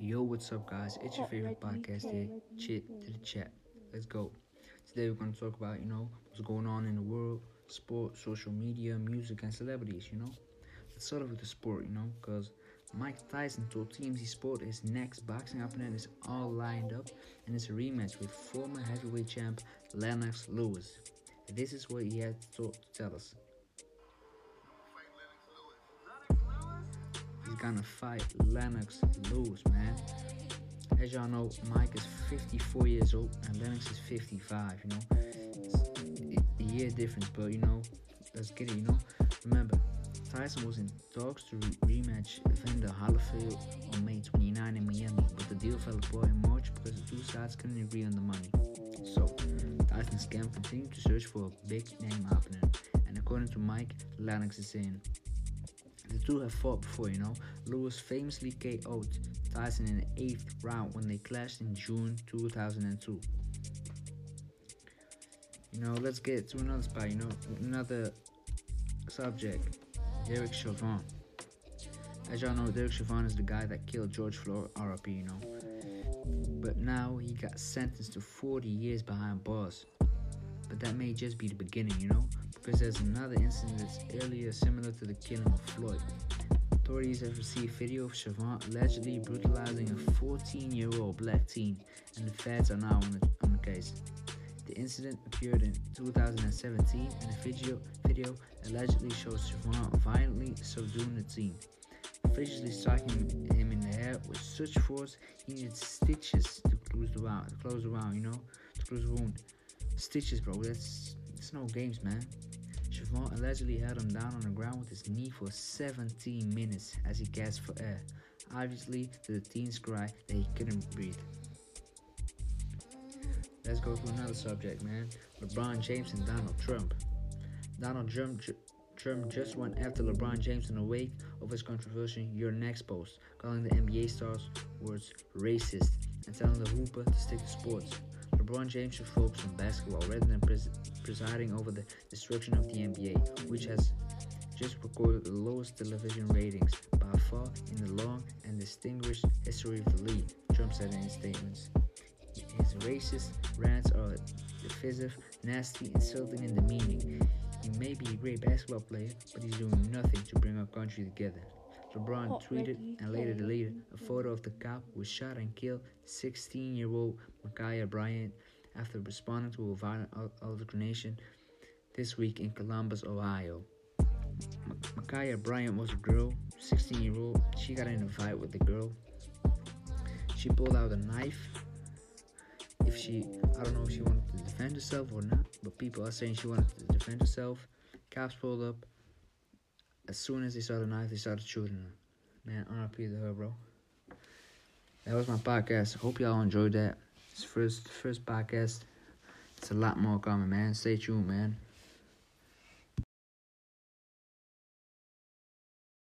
Yo, what's up, guys? It's your favorite podcast here, Chit to the Chat. Let's go. Today, we're going to talk about, you know, what's going on in the world, sport, social media, music, and celebrities, you know. Let's start off with the sport, you know, because Mike Tyson told TMZ Sport his next boxing opponent is all lined up, and it's a rematch with former heavyweight champ Lennox Lewis. This is what he had to tell us. Gonna fight Lennox Lewis, man. As y'all know, Mike is 54 years old and Lennox is 55. You know, it's a year difference, but you know, let's get it. You know, remember, Tyson was in talks to re- rematch Evander Holyfield on May 29 in Miami, but the deal fell apart in March because the two sides couldn't agree on the money. So, Tyson's camp continued to search for a big name opponent, and according to Mike, Lennox is in. The two have fought before, you know. Lewis famously KO'd Tyson in the eighth round when they clashed in June 2002. You know, let's get to another spot, you know, another subject. Derek Chauvin. As y'all know, Derek Chauvin is the guy that killed George Floyd, RIP, you know. But now he got sentenced to 40 years behind bars. But that may just be the beginning, you know, there's another incident that's earlier similar to the killing of Floyd. Authorities have received video of Chauvin allegedly brutalizing a 14 year old black teen, and the feds are now on the, on the case. The incident occurred in 2017, and the video, video allegedly shows Chauvin violently subduing the teen, viciously striking him in the head with such force he needed stitches to close the wound. Close the wound, you know, to close the wound. Stitches, bro. That's it's no games, man. Chauvin allegedly held him down on the ground with his knee for 17 minutes as he gasped for air, obviously to the teen's cry that he couldn't breathe. Let's go to another subject, man. LeBron James and Donald Trump. Donald Trump, Trump just went after LeBron James in the wake of his controversial You're Next post, calling the NBA stars words racist and telling the hooper to stick to sports. LeBron James should focus on basketball rather than pres- presiding over the destruction of the NBA, which has just recorded the lowest television ratings by far in the long and distinguished history of the league, Trump said in his statements. His racist rants are divisive, nasty, insulting, and demeaning. He may be a great basketball player, but he's doing nothing to bring our country together. LeBron tweeted and later deleted a photo of the cop who shot and killed 16 year old Ma'Khia Bryant after responding to a violent altercation this week in Columbus, Ohio. Ma'Khia Bryant was a girl, 16 year old. She got in a fight with the girl. She pulled out a knife. If she, I don't know if she wanted to defend herself or not, but people are saying she wanted to defend herself. Cops pulled up. As soon as they saw the knife, they started shooting her. Man, RIP to her, bro. That was my podcast. Hope y'all enjoyed that. It's first first podcast. It's a lot more coming, man. Stay tuned, man.